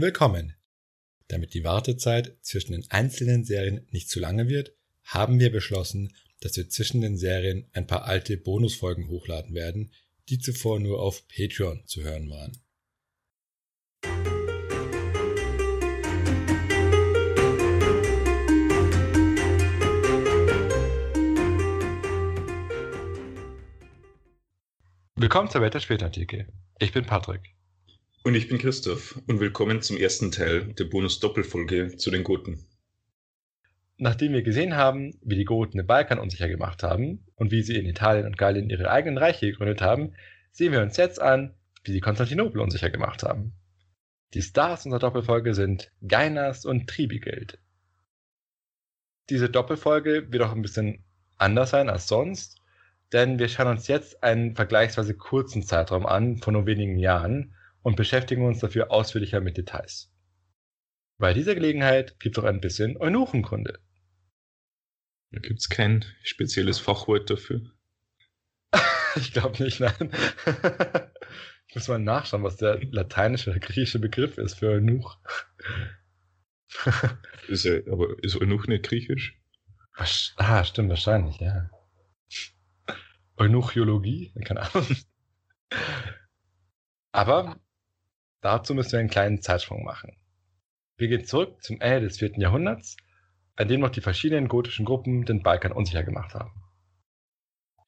Willkommen! Damit die Wartezeit zwischen den einzelnen Serien nicht zu lange wird, haben wir beschlossen, dass wir zwischen den Serien ein paar alte Bonusfolgen hochladen werden, die zuvor nur auf Patreon zu hören waren. Willkommen zur Spätartikel. Ich bin Patrick. Und ich bin Christoph und willkommen zum ersten Teil der Bonus-Doppelfolge zu den Goten. Nachdem wir gesehen haben, wie die Goten den Balkan unsicher gemacht haben und wie sie in Italien und Gallien ihre eigenen Reiche gegründet haben, sehen wir uns jetzt an, wie sie Konstantinopel unsicher gemacht haben. Die Stars unserer Doppelfolge sind Gainas und Tribigeld. Diese Doppelfolge wird auch ein bisschen anders sein als sonst, denn wir schauen uns jetzt einen vergleichsweise kurzen Zeitraum an von nur wenigen Jahren und beschäftigen uns dafür ausführlicher mit Details. Bei dieser Gelegenheit gibt es auch ein bisschen Eunuchenkunde. Da gibt es kein spezielles Fachwort dafür. ich glaube nicht, nein. ich muss mal nachschauen, was der lateinische oder griechische Begriff ist für Eunuch. ist er, aber ist Eunuch nicht griechisch? Ah, stimmt, wahrscheinlich, ja. Eunuchiologie? Keine Ahnung. Aber Dazu müssen wir einen kleinen Zeitsprung machen. Wir gehen zurück zum Ende des 4. Jahrhunderts, an dem noch die verschiedenen gotischen Gruppen den Balkan unsicher gemacht haben.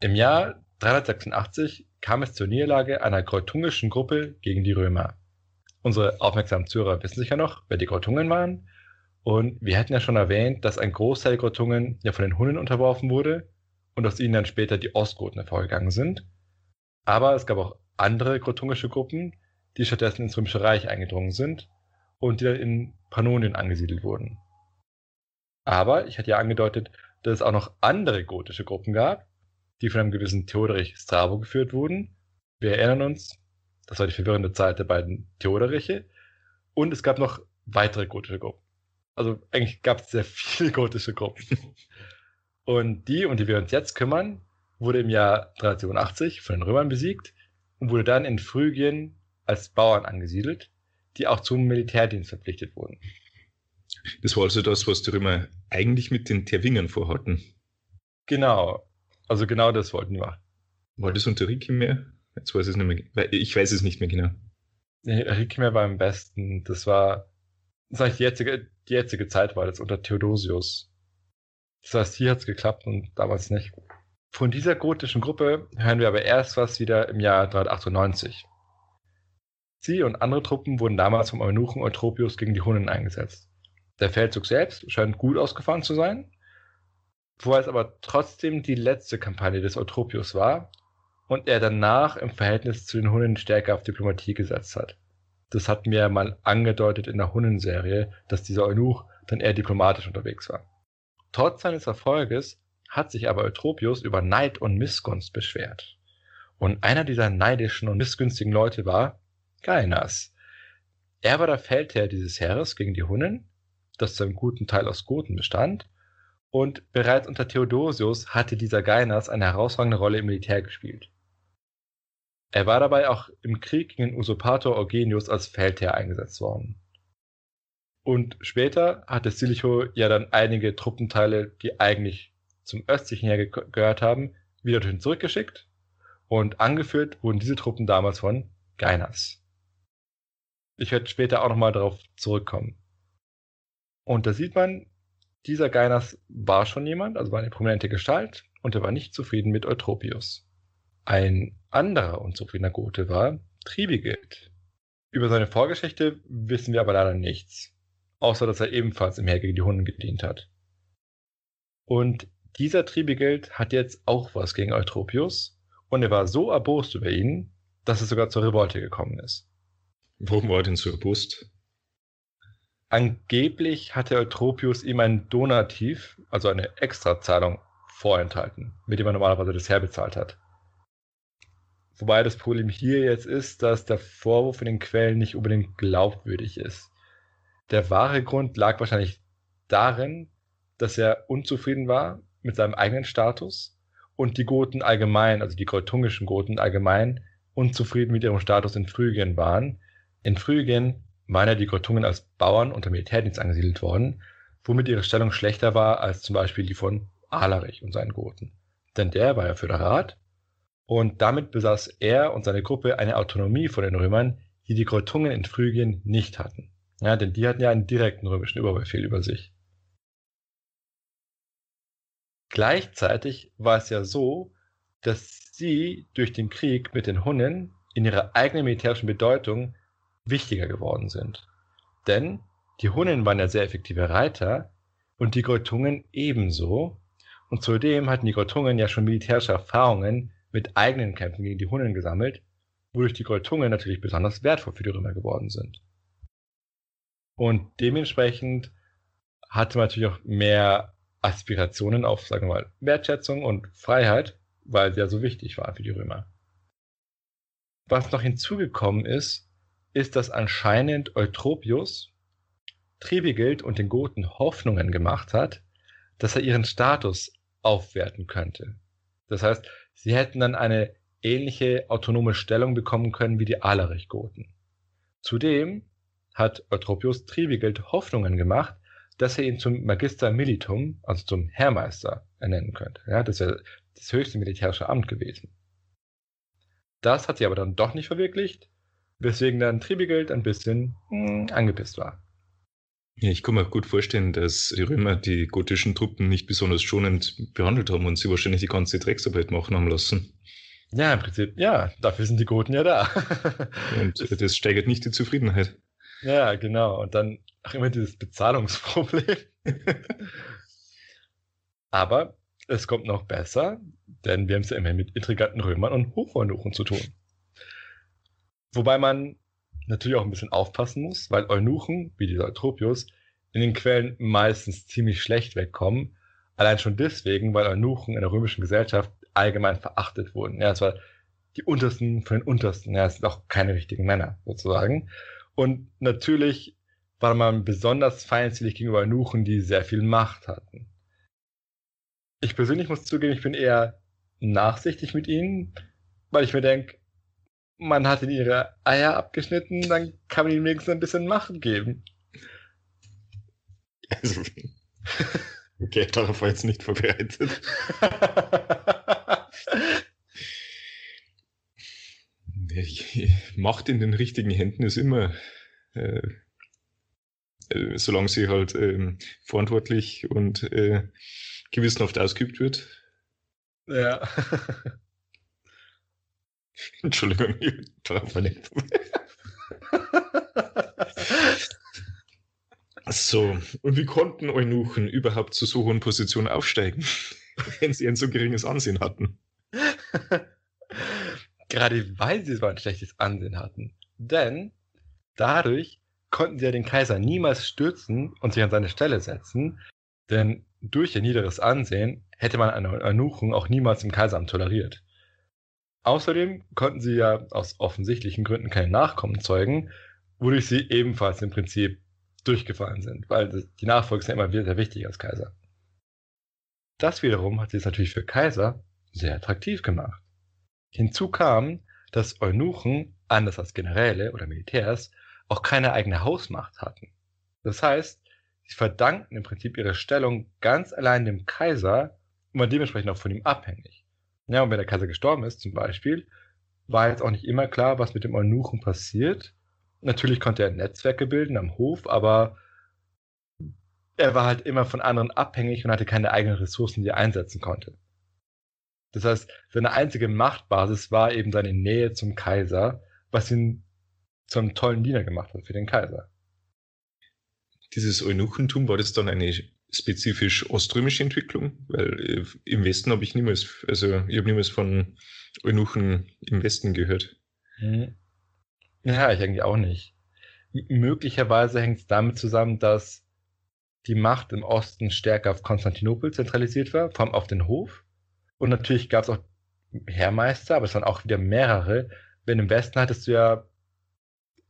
Im Jahr 386 kam es zur Niederlage einer kreutungischen Gruppe gegen die Römer. Unsere aufmerksamen Zuhörer wissen sicher noch, wer die Kreutungen waren. Und wir hätten ja schon erwähnt, dass ein Großteil der Kreutungen ja von den Hunnen unterworfen wurde und aus ihnen dann später die Ostgoten hervorgegangen sind. Aber es gab auch andere kreutungische Gruppen, die stattdessen ins Römische Reich eingedrungen sind und die dann in Pannonien angesiedelt wurden. Aber ich hatte ja angedeutet, dass es auch noch andere gotische Gruppen gab, die von einem gewissen Theoderich Strabo geführt wurden. Wir erinnern uns, das war die verwirrende Zeit der beiden Theoderiche. Und es gab noch weitere gotische Gruppen. Also eigentlich gab es sehr viele gotische Gruppen. Und die, um die wir uns jetzt kümmern, wurde im Jahr 387 von den Römern besiegt und wurde dann in Phrygien als Bauern angesiedelt, die auch zum Militärdienst verpflichtet wurden. Das war also das, was die Römer eigentlich mit den Terwingern vorhatten. Genau. Also genau das wollten die machen. War das unter Ricimer? Jetzt weiß ich es nicht mehr. Ich weiß es nicht mehr genau. Nee, Ricimer war am besten. Das war, das heißt, die jetzige, die jetzige Zeit war das unter Theodosius. Das heißt, hier hat es geklappt und damals nicht. Von dieser gotischen Gruppe hören wir aber erst was wieder im Jahr 398. Sie und andere Truppen wurden damals vom Eunuchen Eutropius gegen die Hunnen eingesetzt. Der Feldzug selbst scheint gut ausgefallen zu sein, wobei es aber trotzdem die letzte Kampagne des Eutropius war und er danach im Verhältnis zu den Hunnen stärker auf Diplomatie gesetzt hat. Das wir ja mal angedeutet in der Hunnen-Serie, dass dieser Eunuch dann eher diplomatisch unterwegs war. Trotz seines Erfolges hat sich aber Eutropius über Neid und Missgunst beschwert. Und einer dieser neidischen und missgünstigen Leute war Gainas. Er war der Feldherr dieses Heeres gegen die Hunnen, das zu einem guten Teil aus Goten bestand, und bereits unter Theodosius hatte dieser Gainas eine herausragende Rolle im Militär gespielt. Er war dabei auch im Krieg gegen den Usurpator Eugenius als Feldherr eingesetzt worden. Und später hatte Silicho ja dann einige Truppenteile, die eigentlich zum östlichen Heer ge gehört haben, wieder zurückgeschickt und angeführt wurden diese Truppen damals von Gainas. Ich werde später auch nochmal darauf zurückkommen. Und da sieht man, dieser Gainas war schon jemand, also war eine prominente Gestalt, und er war nicht zufrieden mit Eutropius. Ein anderer unzufriedener Gote war Tribigeld. Über seine Vorgeschichte wissen wir aber leider nichts, außer dass er ebenfalls im Heer gegen die Hunden gedient hat. Und dieser Tribigeld hat jetzt auch was gegen Eutropius, und er war so erbost über ihn, dass es sogar zur Revolte gekommen ist. Warum war denn so erbost? Angeblich hatte Eutropius ihm ein Donativ, also eine Extrazahlung, vorenthalten, mit dem er normalerweise das Heer bezahlt hat. Wobei das Problem hier jetzt ist, dass der Vorwurf in den Quellen nicht unbedingt glaubwürdig ist. Der wahre Grund lag wahrscheinlich darin, dass er unzufrieden war mit seinem eigenen Status und die Goten allgemein, also die kreutungischen Goten allgemein, unzufrieden mit ihrem Status in Phrygien waren, in Phrygien waren die Grotungen als Bauern unter Militärdienst angesiedelt worden, womit ihre Stellung schlechter war als zum Beispiel die von Alarich und seinen Goten. Denn der war ja Föderat und damit besaß er und seine Gruppe eine Autonomie von den Römern, die die Grotungen in Phrygien nicht hatten. Ja, denn die hatten ja einen direkten römischen Überbefehl über sich. Gleichzeitig war es ja so, dass sie durch den Krieg mit den Hunnen in ihrer eigenen militärischen Bedeutung wichtiger geworden sind. Denn die Hunnen waren ja sehr effektive Reiter und die Grotungen ebenso. Und zudem hatten die Grotungen ja schon militärische Erfahrungen mit eigenen Kämpfen gegen die Hunnen gesammelt, wodurch die Grotungen natürlich besonders wertvoll für die Römer geworden sind. Und dementsprechend hatte man natürlich auch mehr Aspirationen auf, sagen wir mal, Wertschätzung und Freiheit, weil sie ja so wichtig war für die Römer. Was noch hinzugekommen ist, ist, dass anscheinend Eutropius Tribigild und den Goten Hoffnungen gemacht hat, dass er ihren Status aufwerten könnte. Das heißt, sie hätten dann eine ähnliche autonome Stellung bekommen können wie die Alarich-Goten. Zudem hat Eutropius Tribigild Hoffnungen gemacht, dass er ihn zum Magister Militum, also zum Heermeister, ernennen könnte. Ja, das wäre das höchste militärische Amt gewesen. Das hat sie aber dann doch nicht verwirklicht, weswegen dann Tribigild ein bisschen mh, hm, angepisst war. Ja, ich kann mir gut vorstellen, dass die Römer die gotischen Truppen nicht besonders schonend behandelt haben und sie wahrscheinlich die ganze Drecksarbeit machen haben lassen. Ja, im Prinzip, ja, dafür sind die Goten ja da. und das steigert nicht die Zufriedenheit. Ja, genau. Und dann auch immer dieses Bezahlungsproblem. Aber es kommt noch besser, denn wir haben es ja immer mit intriganten Römern und Hocheunuchen zu tun. Wobei man natürlich auch ein bisschen aufpassen muss, weil Eunuchen, wie dieser Eutropius, in den Quellen meistens ziemlich schlecht wegkommen. Allein schon deswegen, weil Eunuchen in der römischen Gesellschaft allgemein verachtet wurden. Ja, es war die Untersten von den Untersten. Ja, es sind auch keine richtigen Männer, sozusagen. Und natürlich war man besonders feindselig gegenüber Eunuchen, die sehr viel Macht hatten. Ich persönlich muss zugeben, ich bin eher nachsichtig mit ihnen, weil ich mir denke, man hat ihnen ihre Eier abgeschnitten, dann kann man ihnen wenigstens ein bisschen Macht geben. Also, okay, darauf war jetzt nicht vorbereitet. Macht in den richtigen Händen ist immer, äh, äh, solange sie halt äh, verantwortlich und äh, gewissenhaft ausgeübt wird. Ja. Entschuldigung, ich darauf verletzt. so, und wie konnten Eunuchen überhaupt zu so hohen Positionen aufsteigen, wenn sie ein so geringes Ansehen hatten? Gerade weil sie so ein schlechtes Ansehen hatten. Denn dadurch konnten sie ja den Kaiser niemals stürzen und sich an seine Stelle setzen, denn durch ihr niederes Ansehen hätte man eine Ernuchung auch niemals im Kaiseramt toleriert. Außerdem konnten sie ja aus offensichtlichen Gründen keine Nachkommen zeugen, wodurch sie ebenfalls im Prinzip durchgefallen sind, weil die Nachfolge ist ja immer wieder sehr wichtig als Kaiser. Das wiederum hat sie es natürlich für Kaiser sehr attraktiv gemacht. Hinzu kam, dass Eunuchen, anders als Generäle oder Militärs, auch keine eigene Hausmacht hatten. Das heißt, sie verdankten im Prinzip ihre Stellung ganz allein dem Kaiser und waren dementsprechend auch von ihm abhängig. Ja, und wenn der Kaiser gestorben ist zum Beispiel, war jetzt auch nicht immer klar, was mit dem Eunuchen passiert. Natürlich konnte er Netzwerke bilden am Hof, aber er war halt immer von anderen abhängig und hatte keine eigenen Ressourcen, die er einsetzen konnte. Das heißt, seine einzige Machtbasis war eben seine Nähe zum Kaiser, was ihn zum tollen Diener gemacht hat für den Kaiser. Dieses Eunuchentum war das dann eine spezifisch oströmische Entwicklung, weil äh, im Westen habe ich niemals, also ich habe niemals von Eunuchen im Westen gehört. Hm. Ja, ich eigentlich auch nicht. M möglicherweise hängt es damit zusammen, dass die Macht im Osten stärker auf Konstantinopel zentralisiert war, vor allem auf den Hof. Und natürlich gab es auch Heermeister, aber es waren auch wieder mehrere. Wenn im Westen hattest du ja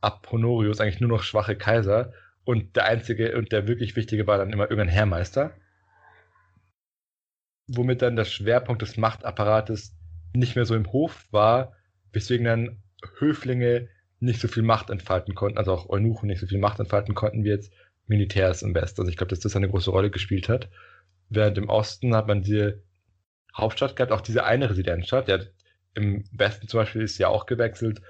ab Honorius eigentlich nur noch schwache Kaiser und der einzige und der wirklich wichtige war dann immer irgendein Heermeister. Womit dann der Schwerpunkt des Machtapparates nicht mehr so im Hof war, weswegen dann Höflinge nicht so viel Macht entfalten konnten, also auch Eunuchen nicht so viel Macht entfalten konnten wie jetzt Militärs im Westen. Also ich glaube, dass das eine große Rolle gespielt hat. Während im Osten hat man diese Hauptstadt gehabt, auch diese eine Residenzstadt. Ja, Im Westen zum Beispiel ist ja auch gewechselt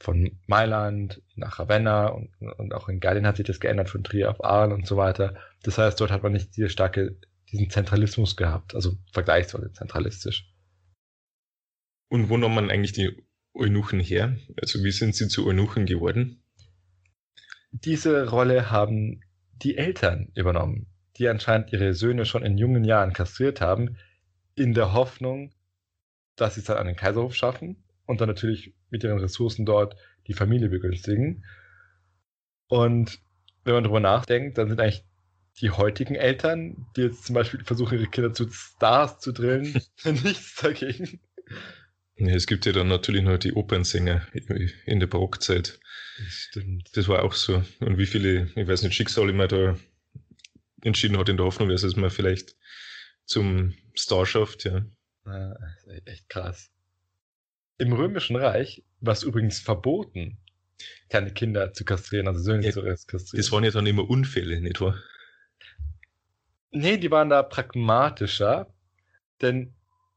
von Mailand nach Ravenna und, und auch in Gallien hat sich das geändert von Trier auf Arles und so weiter. Das heißt, dort hat man nicht diese starke, diesen Zentralismus gehabt, also vergleichsweise zentralistisch. Und wo nahm man eigentlich die Eunuchen her? Also wie sind sie zu Eunuchen geworden? Diese Rolle haben die Eltern übernommen, die anscheinend ihre Söhne schon in jungen Jahren kastriert haben, in der Hoffnung, dass sie es dann an den Kaiserhof schaffen und dann natürlich mit ihren Ressourcen dort die Familie begünstigen. Und wenn man darüber nachdenkt, dann sind eigentlich die heutigen Eltern, die jetzt zum Beispiel versuchen, ihre Kinder zu Stars zu drillen, nichts dagegen. Ja, es gibt ja dann natürlich noch die Opernsänger in der Barockzeit. Das stimmt. Das war auch so. Und wie viele, ich weiß nicht, Schicksale man da entschieden hat in der Hoffnung, dass es mal vielleicht zum Star schafft, ja. ja echt krass. Im Römischen Reich war es übrigens verboten, keine Kinder zu kastrieren, also Söhne ja, zu kastrieren. Das waren ja dann immer Unfälle, nicht wahr? Nee, die waren da pragmatischer, denn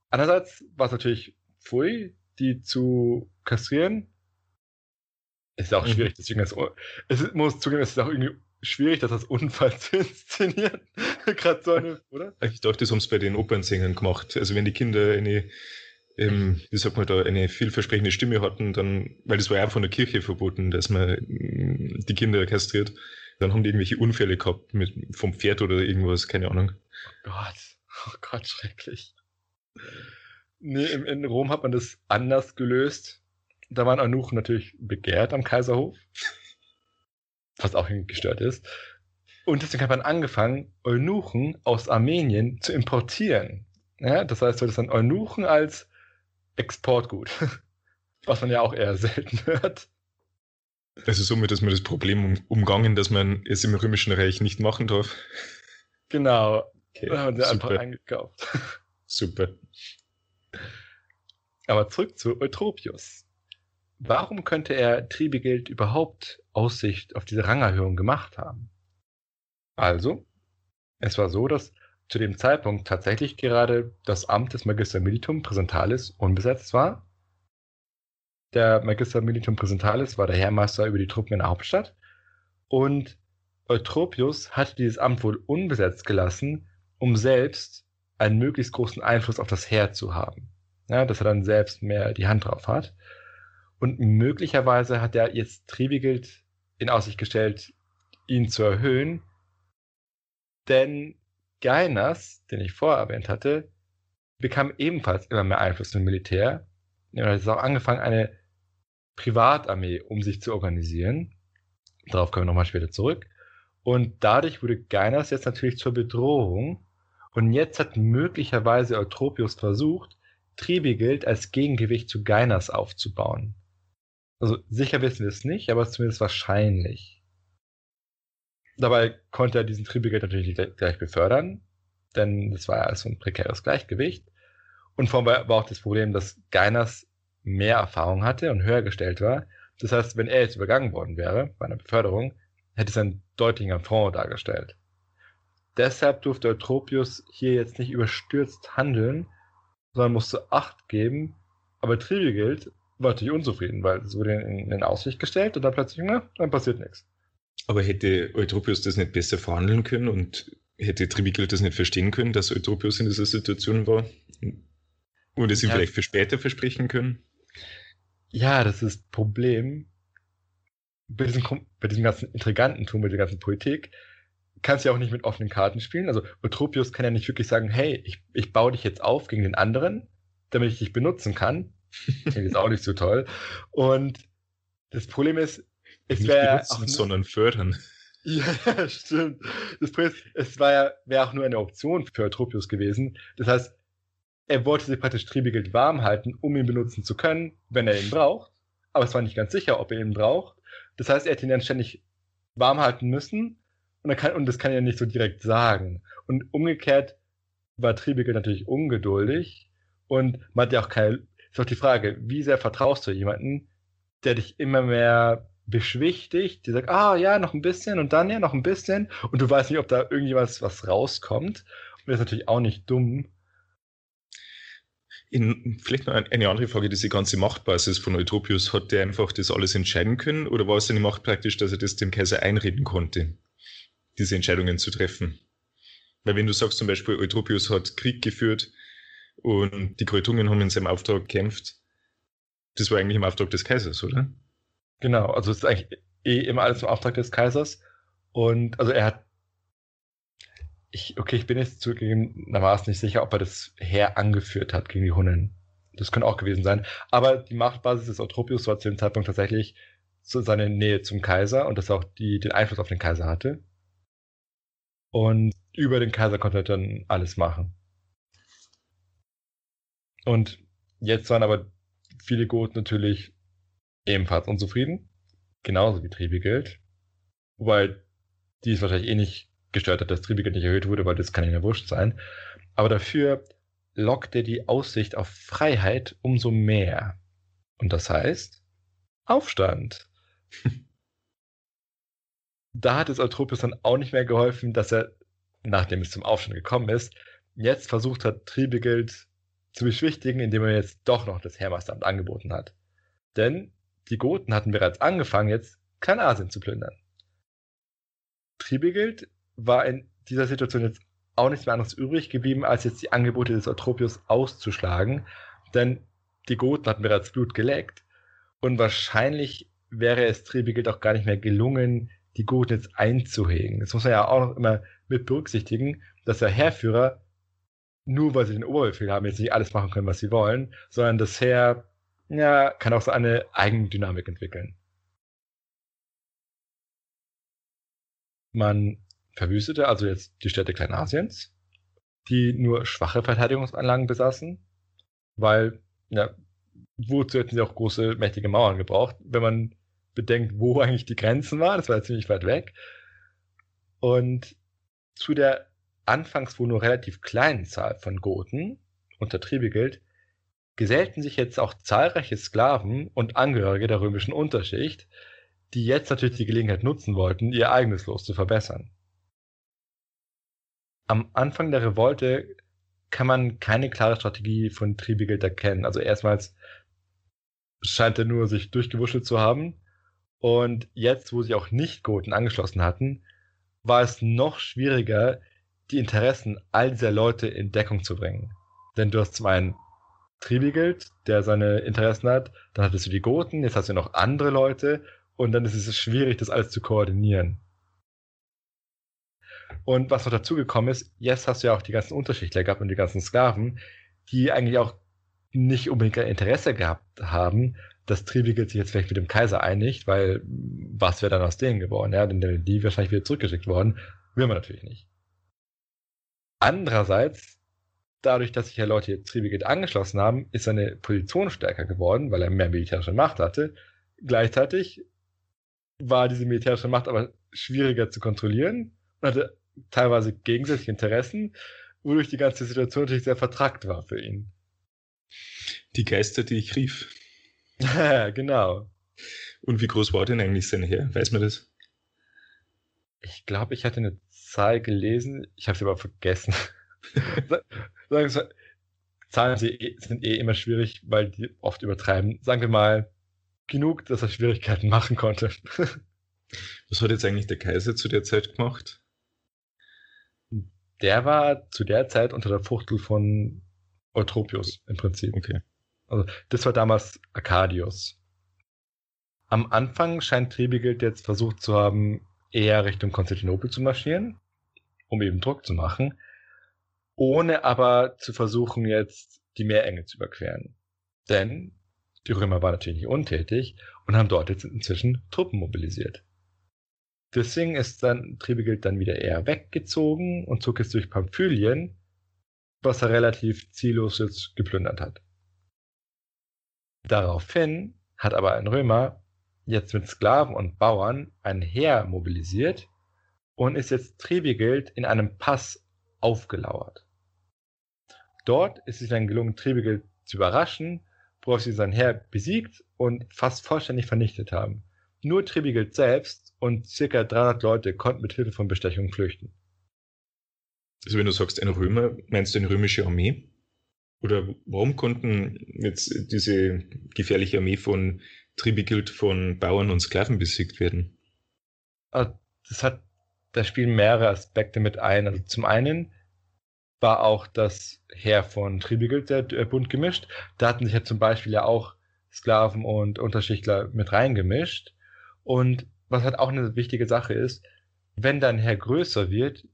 einerseits war es natürlich pfui, die zu kastrieren. Ist auch mhm. schwierig, deswegen ist, es muss zugeben, es ist auch irgendwie schwierig, das als Unfall zu inszenieren. Gerade so eine, oder? Ich dachte, das haben sie bei den Opernsängern gemacht. Also wenn die Kinder eine ähm, wie sagt man da, eine vielversprechende Stimme hatten, dann, weil das war ja von der Kirche verboten, dass man mm, die Kinder kastriert, dann haben die irgendwelche Unfälle gehabt mit, vom Pferd oder irgendwas, keine Ahnung. Oh Gott, oh Gott, schrecklich. Nee, in, in Rom hat man das anders gelöst. Da waren Eunuchen natürlich begehrt am Kaiserhof, was auch gestört ist. Und deswegen hat man angefangen, Eunuchen aus Armenien zu importieren. Ja, das heißt, du hattest dann Eunuchen als Exportgut. Was man ja auch eher selten hört. Also somit ist man das Problem umgangen, dass man es im Römischen Reich nicht machen darf. Genau. Okay, da haben sie einfach eingekauft. Super. Aber zurück zu Eutropius. Warum könnte er Tribegeld überhaupt Aussicht auf diese Rangerhöhung gemacht haben? Also, es war so, dass zu dem Zeitpunkt tatsächlich gerade das Amt des Magister Militum Präsentalis unbesetzt war. Der Magister Militum Präsentalis war der Heermeister über die Truppen in der Hauptstadt und Eutropius hatte dieses Amt wohl unbesetzt gelassen, um selbst einen möglichst großen Einfluss auf das Heer zu haben. Ja, dass er dann selbst mehr die Hand drauf hat. Und möglicherweise hat er jetzt Tribigild in Aussicht gestellt, ihn zu erhöhen, denn Gainas, den ich vorher erwähnt hatte, bekam ebenfalls immer mehr Einfluss im Militär. Er hat auch angefangen, eine Privatarmee um sich zu organisieren. Darauf kommen wir nochmal später zurück. Und dadurch wurde Gainas jetzt natürlich zur Bedrohung. Und jetzt hat möglicherweise Eutropius versucht, Tribigild als Gegengewicht zu Gainas aufzubauen. Also sicher wissen wir es nicht, aber zumindest wahrscheinlich. Dabei konnte er diesen Tribegeld natürlich gleich befördern, denn das war ja so ein prekäres Gleichgewicht. Und vor allem war auch das Problem, dass Gainas mehr Erfahrung hatte und höher gestellt war. Das heißt, wenn er jetzt übergangen worden wäre bei einer Beförderung, hätte es einen deutlichen Affront dargestellt. Deshalb durfte Eutropius hier jetzt nicht überstürzt handeln, sondern musste Acht geben. Aber Tribigild war natürlich unzufrieden, weil es wurde in, in Aussicht gestellt und dann plötzlich, na, dann passiert nichts. Aber hätte Eutropius das nicht besser verhandeln können und hätte Tribikel das nicht verstehen können, dass Eutropius in dieser Situation war? Und es ihm ja. vielleicht für später versprechen können? Ja, das ist das Problem. Bei diesem, bei diesem ganzen Intrigantentum, bei dieser ganzen Politik, kannst du ja auch nicht mit offenen Karten spielen. Also Eutropius kann ja nicht wirklich sagen, hey, ich, ich baue dich jetzt auf gegen den anderen, damit ich dich benutzen kann. Das ist auch nicht so toll. Und das Problem ist, es wäre benutzen, sondern fördern. Ja, stimmt. Das Problem ist, es war ja, wäre auch nur eine Option für Eutropius gewesen. Das heißt, er wollte sich praktisch Triebigeld warm halten, um ihn benutzen zu können, wenn er ihn braucht. Aber es war nicht ganz sicher, ob er ihn braucht. Das heißt, er hätte ihn dann ständig warm halten müssen. Und, er kann, und das kann er nicht so direkt sagen. Und umgekehrt war Triebigeld natürlich ungeduldig. Und man hat ja auch keine, ist auch die Frage, wie sehr vertraust du jemanden, der dich immer mehr beschwichtigt, die sagt, ah ja, noch ein bisschen und dann ja noch ein bisschen und du weißt nicht, ob da irgendwas was rauskommt. Und das ist natürlich auch nicht dumm. In, vielleicht noch eine andere Frage, diese ganze Machtbasis von Eutropius, hat der einfach das alles entscheiden können oder war es seine Macht praktisch, dass er das dem Kaiser einreden konnte, diese Entscheidungen zu treffen? Weil wenn du sagst zum Beispiel, Eutropius hat Krieg geführt und die Kreutungen haben in seinem Auftrag gekämpft, das war eigentlich im Auftrag des Kaisers, oder? Genau, also es ist eigentlich eh immer alles im Auftrag des Kaisers. Und also er hat. Ich, okay, ich bin jetzt zugegebenermaßen nicht sicher, ob er das Heer angeführt hat gegen die Hunnen. Das könnte auch gewesen sein. Aber die Machtbasis des Eutropius war zu dem Zeitpunkt tatsächlich so seine Nähe zum Kaiser und dass er auch die, den Einfluss auf den Kaiser hatte. Und über den Kaiser konnte er dann alles machen. Und jetzt waren aber viele Goten natürlich ebenfalls unzufrieden. Genauso wie Tribigeld. Wobei die es wahrscheinlich eh nicht gestört hat, dass Tribigeld nicht erhöht wurde, weil das kann ja wurscht sein. Aber dafür lockte die Aussicht auf Freiheit umso mehr. Und das heißt Aufstand. da hat es Eutropius dann auch nicht mehr geholfen, dass er, nachdem es zum Aufstand gekommen ist, jetzt versucht hat, Tribigeld zu beschwichtigen, indem er jetzt doch noch das Hermasteramt angeboten hat. Denn die Goten hatten bereits angefangen, jetzt Kleinasien zu plündern. Tribigild war in dieser Situation jetzt auch nichts mehr anderes übrig geblieben, als jetzt die Angebote des Eutropius auszuschlagen, denn die Goten hatten bereits Blut geleckt und wahrscheinlich wäre es Tribigild auch gar nicht mehr gelungen, die Goten jetzt einzuhegen. Das muss man ja auch noch immer mit berücksichtigen, dass der Heerführer, nur weil sie den Oberbefehl haben, jetzt nicht alles machen können, was sie wollen, sondern das Heer ja, kann auch so eine Eigendynamik entwickeln. Man verwüstete also jetzt die Städte Kleinasiens, die nur schwache Verteidigungsanlagen besaßen, weil, ja, wozu hätten sie auch große, mächtige Mauern gebraucht, wenn man bedenkt, wo eigentlich die Grenzen waren, das war ja ziemlich weit weg. Und zu der anfangs wohl nur relativ kleinen Zahl von Goten unter Tribigild gesellten sich jetzt auch zahlreiche Sklaven und Angehörige der römischen Unterschicht, die jetzt natürlich die Gelegenheit nutzen wollten, ihr eigenes Los zu verbessern. Am Anfang der Revolte kann man keine klare Strategie von Tribigeld erkennen. Also erstmals scheint er nur sich durchgewuschelt zu haben. Und jetzt, wo sich auch Nicht-Goten angeschlossen hatten, war es noch schwieriger, die Interessen all dieser Leute in Deckung zu bringen. Denn du hast zum einen Tribigeld, der seine Interessen hat. Dann hattest du die Goten, jetzt hast du noch andere Leute und dann ist es schwierig, das alles zu koordinieren. Und was noch dazugekommen ist, jetzt hast du ja auch die ganzen Unterschichtler gehabt und die ganzen Sklaven, die eigentlich auch nicht unbedingt ein Interesse gehabt haben, dass Tribigeld sich jetzt vielleicht mit dem Kaiser einigt, weil was wäre dann aus denen geworden? Ja, denn wären die wahrscheinlich wieder zurückgeschickt worden. Will man natürlich nicht. Andererseits dadurch, dass sich ja Leute jetzt Tribigate angeschlossen haben, ist seine Position stärker geworden, weil er mehr militärische Macht hatte. Gleichzeitig war diese militärische Macht aber schwieriger zu kontrollieren und hatte teilweise gegensätzliche Interessen, wodurch die ganze Situation natürlich sehr vertrackt war für ihn. Die Geister, die ich rief. genau. Und wie groß war denn eigentlich sein Heer? Weiß man das? Ich glaube, ich hatte eine Zahl gelesen, ich habe sie aber vergessen. Sagen wir, Zahlen sind eh immer schwierig, weil die oft übertreiben. Sagen wir mal, genug, dass er Schwierigkeiten machen konnte. Was hat jetzt eigentlich der Kaiser zu der Zeit gemacht? Der war zu der Zeit unter der Fuchtel von Eutropius im Prinzip. Okay. Also das war damals Arcadius. Am Anfang scheint Tribigild jetzt versucht zu haben, eher Richtung Konstantinopel zu marschieren, um eben Druck zu machen ohne aber zu versuchen, jetzt die Meerenge zu überqueren. Denn die Römer waren natürlich nicht untätig und haben dort jetzt inzwischen Truppen mobilisiert. Deswegen ist dann Tribigild dann wieder eher weggezogen und zog jetzt durch Pamphylien, was er relativ ziellos jetzt geplündert hat. Daraufhin hat aber ein Römer jetzt mit Sklaven und Bauern ein Heer mobilisiert und ist jetzt Tribigild in einem Pass aufgelauert. Dort ist es dann gelungen, Tribigild zu überraschen, worauf sie sein Heer besiegt und fast vollständig vernichtet haben. Nur Tribigild selbst und circa 300 Leute konnten mit Hilfe von Bestechung flüchten. Also wenn du sagst ein Römer, meinst du eine römische Armee? Oder warum konnten jetzt diese gefährliche Armee von Tribigild von Bauern und Sklaven besiegt werden? Ah, das hat, da spielen mehrere Aspekte mit ein. Also zum einen war auch das Heer von Tribigild sehr äh, bunt gemischt. Da hatten sich ja zum Beispiel ja auch Sklaven und Unterschichtler mit reingemischt. Und was halt auch eine wichtige Sache ist, wenn dein Heer größer wird,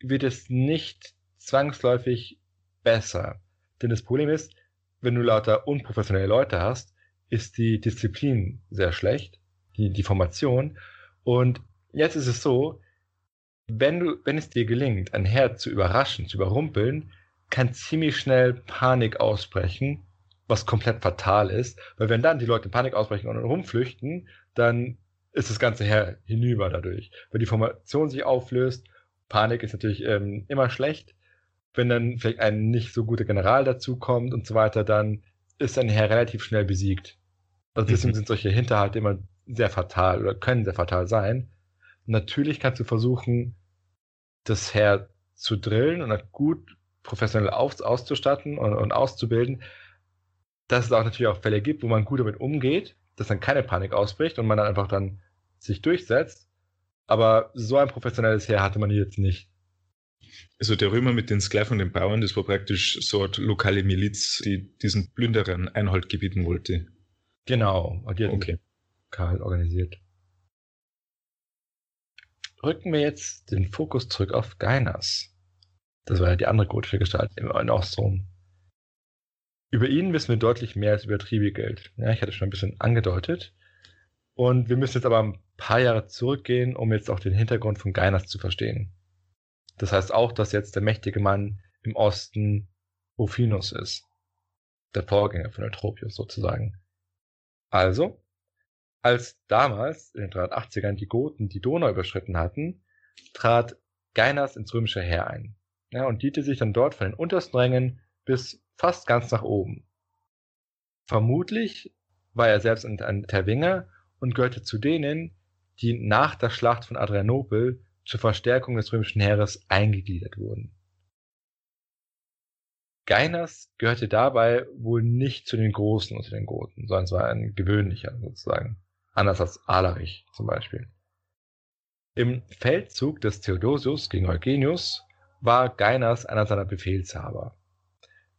wird es nicht zwangsläufig besser. Denn das Problem ist, wenn du lauter unprofessionelle Leute hast, ist die Disziplin sehr schlecht, die, die Formation. Und jetzt ist es so, wenn du, wenn es dir gelingt, ein Heer zu überraschen, zu überrumpeln, kann ziemlich schnell Panik ausbrechen, was komplett fatal ist, weil wenn dann die Leute in Panik ausbrechen und rumflüchten, dann ist das ganze Heer hinüber dadurch, weil die Formation sich auflöst. Panik ist natürlich ähm, immer schlecht. Wenn dann vielleicht ein nicht so guter General dazukommt und so weiter, dann ist ein Heer relativ schnell besiegt. Also deswegen mhm. sind solche Hinterhalte immer sehr fatal oder können sehr fatal sein. Natürlich kannst du versuchen, das Heer zu drillen und gut professionell auf, auszustatten und, und auszubilden, dass es auch natürlich auch Fälle gibt, wo man gut damit umgeht, dass dann keine Panik ausbricht und man dann einfach dann sich durchsetzt. Aber so ein professionelles Heer hatte man jetzt nicht. Also der Römer mit den Sklaven und den Bauern, das war praktisch so eine lokale Miliz, die diesen Plünderern Einhalt gebieten wollte. Genau, und die hat okay. Karl organisiert rücken wir jetzt den Fokus zurück auf Gainas. Das war ja die andere gotische Gestalt im Ostrom. Über ihn wissen wir deutlich mehr als über Tribigeld. Ja, ich hatte schon ein bisschen angedeutet. Und wir müssen jetzt aber ein paar Jahre zurückgehen, um jetzt auch den Hintergrund von Gainas zu verstehen. Das heißt auch, dass jetzt der mächtige Mann im Osten Rufinus ist. Der Vorgänger von Eutropius sozusagen. Also, als damals in den 380ern die Goten die Donau überschritten hatten, trat Gainas ins römische Heer ein ja, und diente sich dann dort von den untersten Rängen bis fast ganz nach oben. Vermutlich war er selbst ein Terwinger und gehörte zu denen, die nach der Schlacht von Adrianopel zur Verstärkung des römischen Heeres eingegliedert wurden. Gainas gehörte dabei wohl nicht zu den Großen unter den Goten, sondern es war ein gewöhnlicher sozusagen. Anders als Alarich zum Beispiel. Im Feldzug des Theodosius gegen Eugenius war Gainas einer seiner Befehlshaber.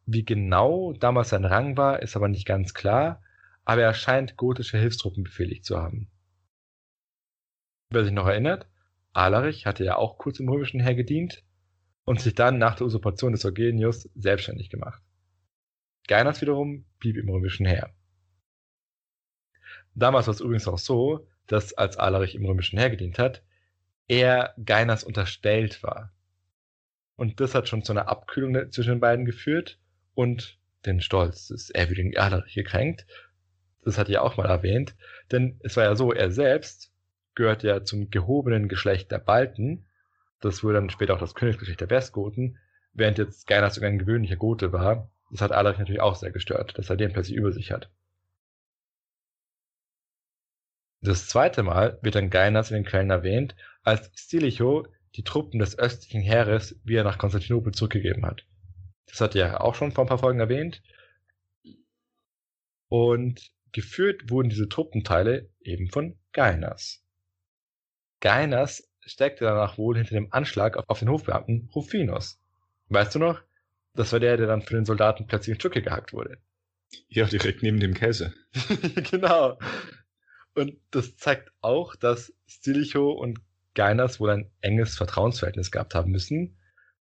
Wie genau damals sein Rang war, ist aber nicht ganz klar, aber er scheint gotische Hilfstruppen befehligt zu haben. Wer sich noch erinnert, Alarich hatte ja auch kurz im römischen Heer gedient und sich dann nach der Usurpation des Eugenius selbstständig gemacht. Gainas wiederum blieb im römischen Heer. Damals war es übrigens auch so, dass als Alarich im römischen Heer gedient hat, er Gainas unterstellt war. Und das hat schon zu einer Abkühlung zwischen den beiden geführt und den Stolz des ehrwürdigen Alarich gekränkt. Das hat er auch mal erwähnt, denn es war ja so, er selbst gehört ja zum gehobenen Geschlecht der Balten. Das wurde dann später auch das Königsgeschlecht der Westgoten, während jetzt Gainas sogar ein gewöhnlicher Gote war. Das hat Alarich natürlich auch sehr gestört, dass er den plötzlich über sich hat. Das zweite Mal wird dann Gainas in den Quellen erwähnt, als Stilicho die Truppen des östlichen Heeres wieder nach Konstantinopel zurückgegeben hat. Das hat er ja auch schon vor ein paar Folgen erwähnt. Und geführt wurden diese Truppenteile eben von Gainas. Gainas steckte danach wohl hinter dem Anschlag auf den Hofbeamten Rufinus. Weißt du noch? Das war der, der dann für den Soldaten plötzlich in Stücke gehackt wurde. Ja, direkt neben dem Käse. genau. Und das zeigt auch, dass Stilicho und Gainas wohl ein enges Vertrauensverhältnis gehabt haben müssen.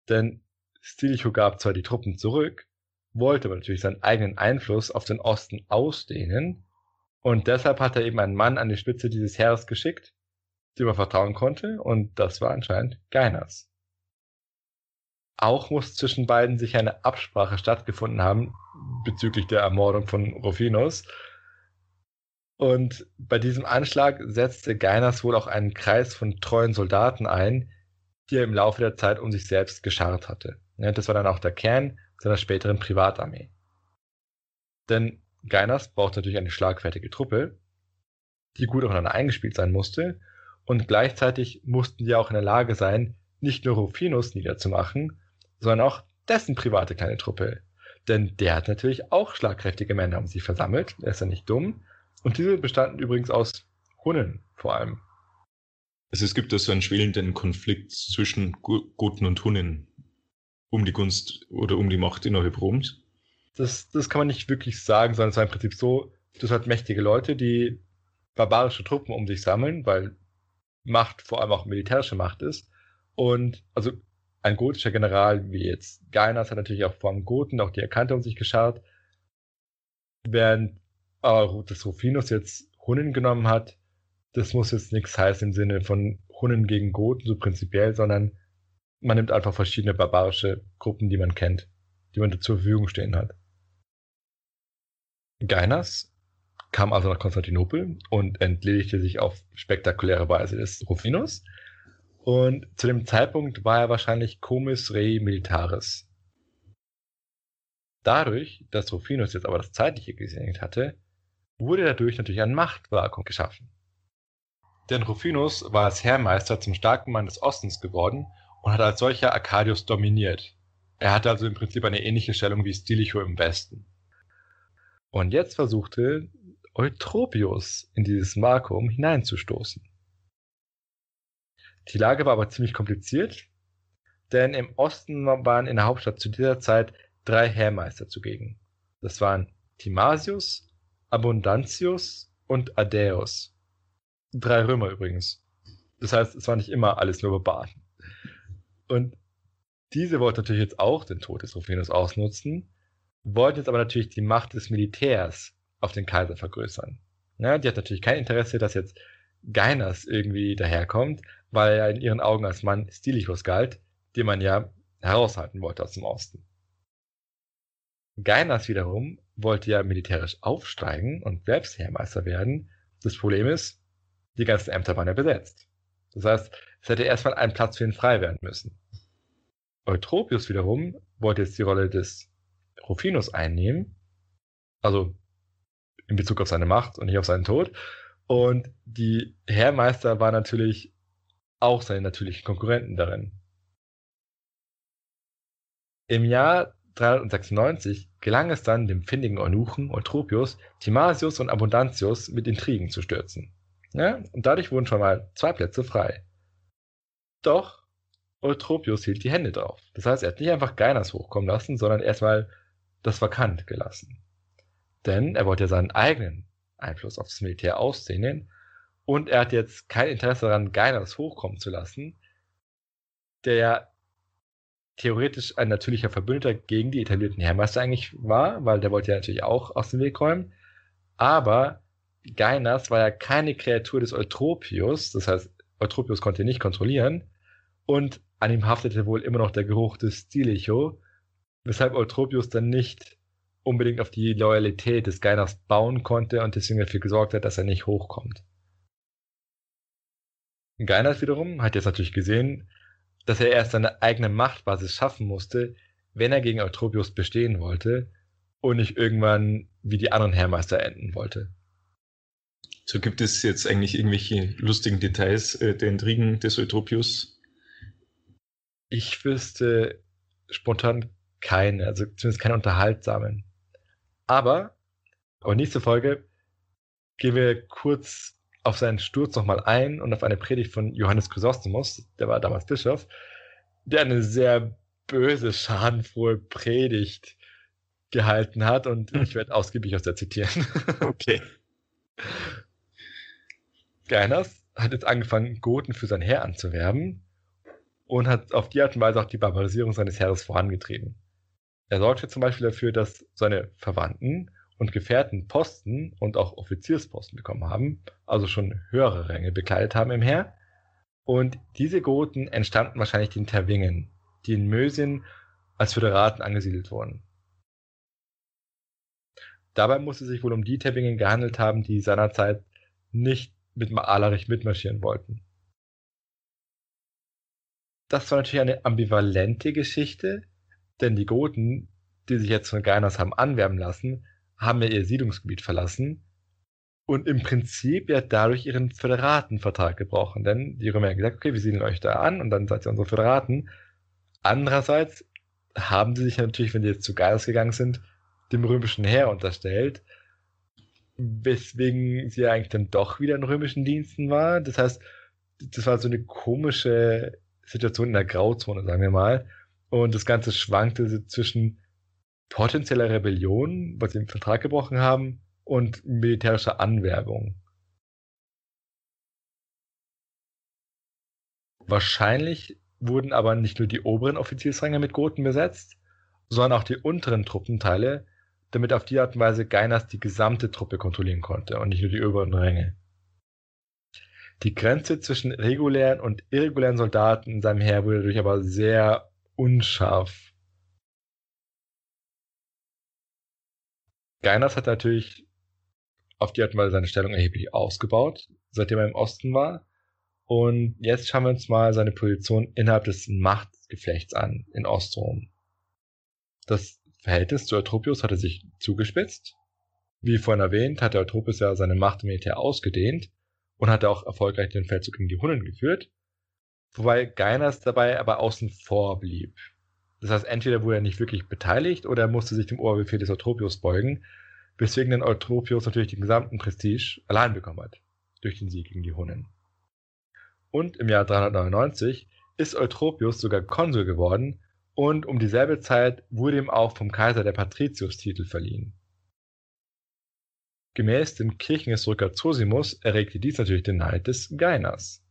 Denn Stilicho gab zwar die Truppen zurück, wollte aber natürlich seinen eigenen Einfluss auf den Osten ausdehnen. Und deshalb hat er eben einen Mann an die Spitze dieses Heeres geschickt, dem er vertrauen konnte. Und das war anscheinend Gainas. Auch muss zwischen beiden sich eine Absprache stattgefunden haben bezüglich der Ermordung von Rufinus. Und bei diesem Anschlag setzte Gainas wohl auch einen Kreis von treuen Soldaten ein, die er im Laufe der Zeit um sich selbst geschart hatte. Das war dann auch der Kern seiner späteren Privatarmee. Denn Gainas braucht natürlich eine schlagfertige Truppe, die gut aufeinander eingespielt sein musste, und gleichzeitig mussten die auch in der Lage sein, nicht nur Rufinus niederzumachen, sondern auch dessen private kleine Truppe. Denn der hat natürlich auch schlagkräftige Männer um sich versammelt, er ist ja nicht dumm. Und diese bestanden übrigens aus Hunnen vor allem. Also es gibt da so einen schwelenden Konflikt zwischen Goten und Hunnen um die Gunst oder um die Macht innerhalb Roms. Das, das kann man nicht wirklich sagen, sondern es war im Prinzip so, du hast halt mächtige Leute, die barbarische Truppen um sich sammeln, weil Macht vor allem auch militärische Macht ist. Und also ein gotischer General wie jetzt Gainas hat natürlich auch vor allem Goten, auch die Erkannte um sich geschart. Während äh, das Rufinus jetzt Hunnen genommen hat, das muss jetzt nichts heißen im Sinne von Hunnen gegen Goten so prinzipiell, sondern man nimmt einfach verschiedene barbarische Gruppen, die man kennt, die man zur Verfügung stehen hat. Gainas kam also nach Konstantinopel und entledigte sich auf spektakuläre Weise des Rufinus. Und zu dem Zeitpunkt war er wahrscheinlich Comis Rei Militaris. Dadurch, dass Rufinus jetzt aber das Zeitliche gesegnet hatte, wurde dadurch natürlich ein Machtvakuum geschaffen. Denn Rufinus war als Heermeister zum starken Mann des Ostens geworden und hat als solcher Arcadius dominiert. Er hatte also im Prinzip eine ähnliche Stellung wie Stilicho im Westen. Und jetzt versuchte Eutropius in dieses Vakuum hineinzustoßen. Die Lage war aber ziemlich kompliziert, denn im Osten waren in der Hauptstadt zu dieser Zeit drei Heermeister zugegen. Das waren Timasius, Abundantius und Adäus. Drei Römer übrigens. Das heißt, es war nicht immer alles nur Barbaren. Und diese wollten natürlich jetzt auch den Tod des Rufinus ausnutzen, wollten jetzt aber natürlich die Macht des Militärs auf den Kaiser vergrößern. Ja, die hat natürlich kein Interesse, dass jetzt Gainas irgendwie daherkommt, weil er in ihren Augen als Mann Stilichus galt, den man ja heraushalten wollte aus dem Osten. Gainas wiederum wollte ja militärisch aufsteigen und selbst Heermeister werden. Das Problem ist, die ganzen Ämter waren ja besetzt. Das heißt, es hätte erstmal ein Platz für ihn frei werden müssen. Eutropius wiederum wollte jetzt die Rolle des Rufinus einnehmen, also in Bezug auf seine Macht und nicht auf seinen Tod. Und die Heermeister waren natürlich auch seine natürlichen Konkurrenten darin. Im Jahr 396 gelang es dann dem findigen Eunuchen Eutropius, Timasius und Abundantius mit Intrigen zu stürzen. Ja, und dadurch wurden schon mal zwei Plätze frei. Doch Eutropius hielt die Hände drauf. Das heißt, er hat nicht einfach Gainas hochkommen lassen, sondern erstmal das vakant gelassen. Denn er wollte ja seinen eigenen Einfluss aufs Militär ausdehnen und er hat jetzt kein Interesse daran, Gainas hochkommen zu lassen, der theoretisch ein natürlicher Verbündeter gegen die etablierten Heermeister eigentlich war, weil der wollte ja natürlich auch aus dem Weg räumen. Aber Gainas war ja keine Kreatur des Eutropius, das heißt, Eutropius konnte ihn nicht kontrollieren und an ihm haftete wohl immer noch der Geruch des Stilicho, weshalb Eutropius dann nicht unbedingt auf die Loyalität des Gainas bauen konnte und deswegen dafür gesorgt hat, dass er nicht hochkommt. Gainas wiederum hat jetzt natürlich gesehen, dass er erst seine eigene Machtbasis schaffen musste, wenn er gegen Eutropius bestehen wollte und nicht irgendwann wie die anderen Herrmeister enden wollte. So gibt es jetzt eigentlich irgendwelche lustigen Details äh, der Intrigen des Eutropius? Ich wüsste spontan keine, also zumindest keine unterhaltsamen. Aber, aber nächste Folge gehen wir kurz auf seinen Sturz nochmal ein und auf eine Predigt von Johannes Chrysostomus, der war damals Bischof, der eine sehr böse, schadenfrohe Predigt gehalten hat und hm. ich werde ausgiebig aus der zitieren. Okay. Gainas hat jetzt angefangen, Goten für sein Heer anzuwerben und hat auf die Art und Weise auch die Barbarisierung seines Heeres vorangetrieben. Er sorgte zum Beispiel dafür, dass seine Verwandten und Gefährten Posten und auch Offiziersposten bekommen haben, also schon höhere Ränge bekleidet haben im Heer. Und diese Goten entstammten wahrscheinlich den Terwingen, die in Mösien als Föderaten angesiedelt wurden. Dabei muss es sich wohl um die Terwingen gehandelt haben, die seinerzeit nicht mit Alarich mitmarschieren wollten. Das war natürlich eine ambivalente Geschichte, denn die Goten, die sich jetzt von Gainas haben anwerben lassen, haben ja ihr Siedlungsgebiet verlassen und im Prinzip ja dadurch ihren Föderatenvertrag gebrochen. Denn die Römer haben gesagt, okay, wir siedeln euch da an und dann seid ihr unsere Föderaten. Andererseits haben sie sich natürlich, wenn sie jetzt zu Gaius gegangen sind, dem römischen Heer unterstellt, weswegen sie ja eigentlich dann doch wieder in römischen Diensten war. Das heißt, das war so eine komische Situation in der Grauzone, sagen wir mal. Und das Ganze schwankte zwischen potenzieller Rebellion, was sie im Vertrag gebrochen haben, und militärischer Anwerbung. Wahrscheinlich wurden aber nicht nur die oberen Offiziersränge mit Goten besetzt, sondern auch die unteren Truppenteile, damit auf die Art und Weise Gainas die gesamte Truppe kontrollieren konnte und nicht nur die oberen Ränge. Die Grenze zwischen regulären und irregulären Soldaten in seinem Heer wurde dadurch aber sehr unscharf. Gainas hat natürlich auf die Art und Weise seine Stellung erheblich ausgebaut, seitdem er im Osten war. Und jetzt schauen wir uns mal seine Position innerhalb des Machtgeflechts an in Ostrom. Das Verhältnis zu Eutropius hatte sich zugespitzt. Wie vorhin erwähnt, hatte Eutropius ja seine Macht im Militär ausgedehnt und hatte auch erfolgreich den Feldzug gegen die Hunnen geführt, wobei Gainas dabei aber außen vor blieb. Das heißt, entweder wurde er nicht wirklich beteiligt oder er musste sich dem Oberbefehl des Eutropius beugen, weswegen dann Eutropius natürlich den gesamten Prestige allein bekommen hat, durch den Sieg gegen die Hunnen. Und im Jahr 399 ist Eutropius sogar Konsul geworden und um dieselbe Zeit wurde ihm auch vom Kaiser der Patricius-Titel verliehen. Gemäß dem Kirchenhistoriker Zosimus erregte dies natürlich den Neid des Gainas.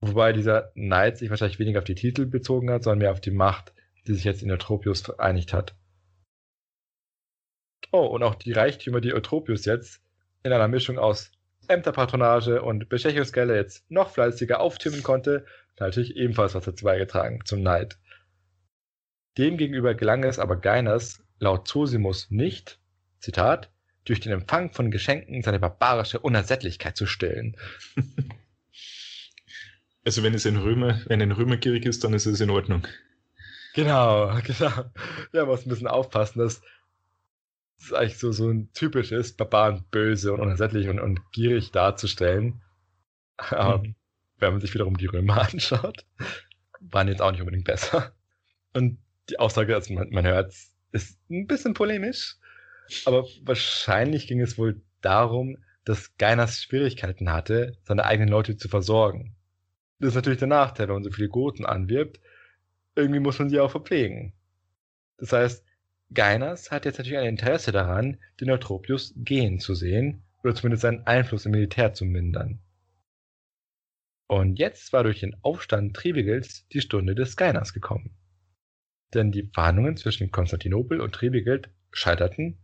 Wobei dieser Neid sich wahrscheinlich weniger auf die Titel bezogen hat, sondern mehr auf die Macht, die sich jetzt in Eutropius vereinigt hat. Oh, und auch die Reichtümer, die Eutropius jetzt in einer Mischung aus Ämterpatronage und Bestechungsgelder jetzt noch fleißiger auftürmen konnte, natürlich ebenfalls was dazu beigetragen zum Neid. Demgegenüber gelang es aber Gainas laut Zosimus nicht, Zitat, durch den Empfang von Geschenken seine barbarische Unersättlichkeit zu stillen. Also wenn es ein Römer, wenn ein Römer gierig ist, dann ist es in Ordnung. Genau, genau. Ja, man muss ein bisschen aufpassen, dass es eigentlich so, so ein typisch ist, Barbaren böse und unersättlich und, und gierig darzustellen. Aber mhm. wenn man sich wiederum die Römer anschaut, waren jetzt auch nicht unbedingt besser. Und die Aussage, also man, man hört, ist ein bisschen polemisch, aber wahrscheinlich ging es wohl darum, dass Gainas Schwierigkeiten hatte, seine eigenen Leute zu versorgen. Das ist natürlich der Nachteil, wenn man so viele Goten anwirbt. Irgendwie muss man sie auch verpflegen. Das heißt, Gainas hat jetzt natürlich ein Interesse daran, den Eutropius gehen zu sehen oder zumindest seinen Einfluss im Militär zu mindern. Und jetzt war durch den Aufstand Tribigels die Stunde des Gainas gekommen. Denn die Verhandlungen zwischen Konstantinopel und Tribigeld scheiterten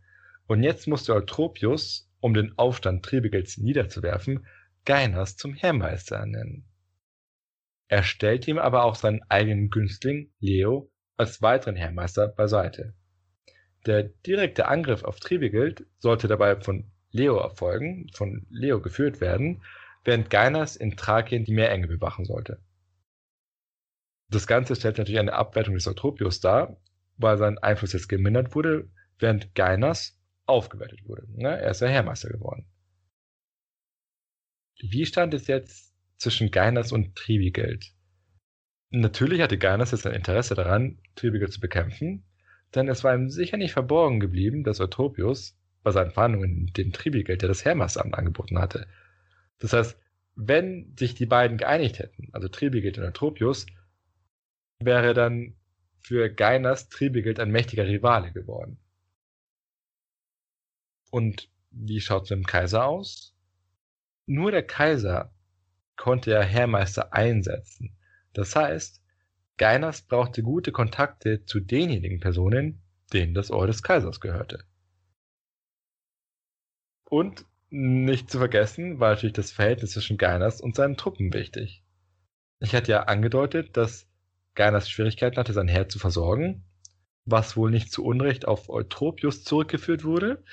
und jetzt musste Eutropius, um den Aufstand Tribigels niederzuwerfen, Gainas zum Heermeister ernennen. Er stellte ihm aber auch seinen eigenen Günstling Leo als weiteren Heermeister beiseite. Der direkte Angriff auf Tribigild sollte dabei von Leo erfolgen, von Leo geführt werden, während Gainas in Thrakien die Meerenge bewachen sollte. Das Ganze stellt natürlich eine Abwertung des Eutropius dar, weil sein Einfluss jetzt gemindert wurde, während Gainas aufgewertet wurde. Ne? Er ist ja Heermeister geworden. Wie stand es jetzt zwischen Gainas und Tribigeld? Natürlich hatte Gainas jetzt ein Interesse daran, Tribigeld zu bekämpfen, denn es war ihm sicher nicht verborgen geblieben, dass Eutropius bei seinen Verhandlungen dem Tribigeld ja das Heermeisteramt angeboten hatte. Das heißt, wenn sich die beiden geeinigt hätten, also Tribigeld und Eutropius, wäre dann für Gainas Tribigeld ein mächtiger Rivale geworden. Und wie schaut es mit dem Kaiser aus? Nur der Kaiser konnte ja Heermeister einsetzen. Das heißt, Gainas brauchte gute Kontakte zu denjenigen Personen, denen das Ohr des Kaisers gehörte. Und nicht zu vergessen war natürlich das Verhältnis zwischen Gainas und seinen Truppen wichtig. Ich hatte ja angedeutet, dass Gainas Schwierigkeiten hatte, sein Heer zu versorgen, was wohl nicht zu Unrecht auf Eutropius zurückgeführt wurde,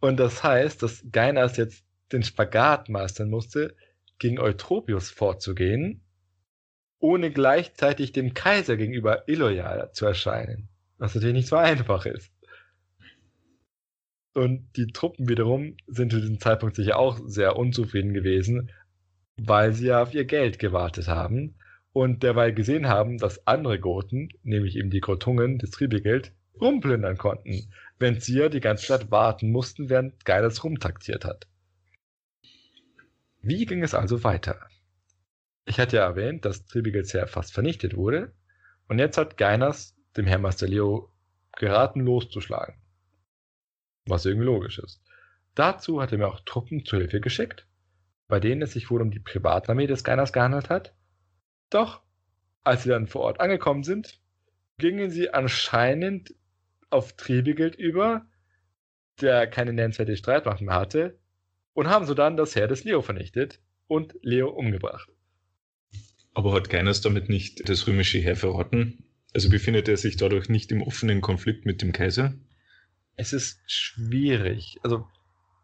und das heißt, dass Gainas jetzt den Spagat meistern musste, gegen Eutropius vorzugehen, ohne gleichzeitig dem Kaiser gegenüber illoyal zu erscheinen. Was natürlich nicht so einfach ist. Und die Truppen wiederum sind zu diesem Zeitpunkt sicher auch sehr unzufrieden gewesen, weil sie ja auf ihr Geld gewartet haben und derweil gesehen haben, dass andere Goten, nämlich eben die Grotungen des Triebegeld, rumplündern konnten, während sie ja die ganze Zeit warten mussten, während Geiles rumtaktiert hat. Wie ging es also weiter? Ich hatte ja erwähnt, dass Tribigels Heer fast vernichtet wurde und jetzt hat Geinas dem Herrmeister Leo geraten, loszuschlagen. Was irgendwie logisch ist. Dazu hat er mir auch Truppen zur Hilfe geschickt, bei denen es sich wohl um die Privatarmee des Geinas gehandelt hat. Doch, als sie dann vor Ort angekommen sind, gingen sie anscheinend auf Trebigild über, der keine nennenswerte Streitmacht mehr hatte, und haben so dann das Heer des Leo vernichtet und Leo umgebracht. Aber hat Gainas damit nicht das römische Heer verrotten? Also befindet er sich dadurch nicht im offenen Konflikt mit dem Kaiser? Es ist schwierig. Also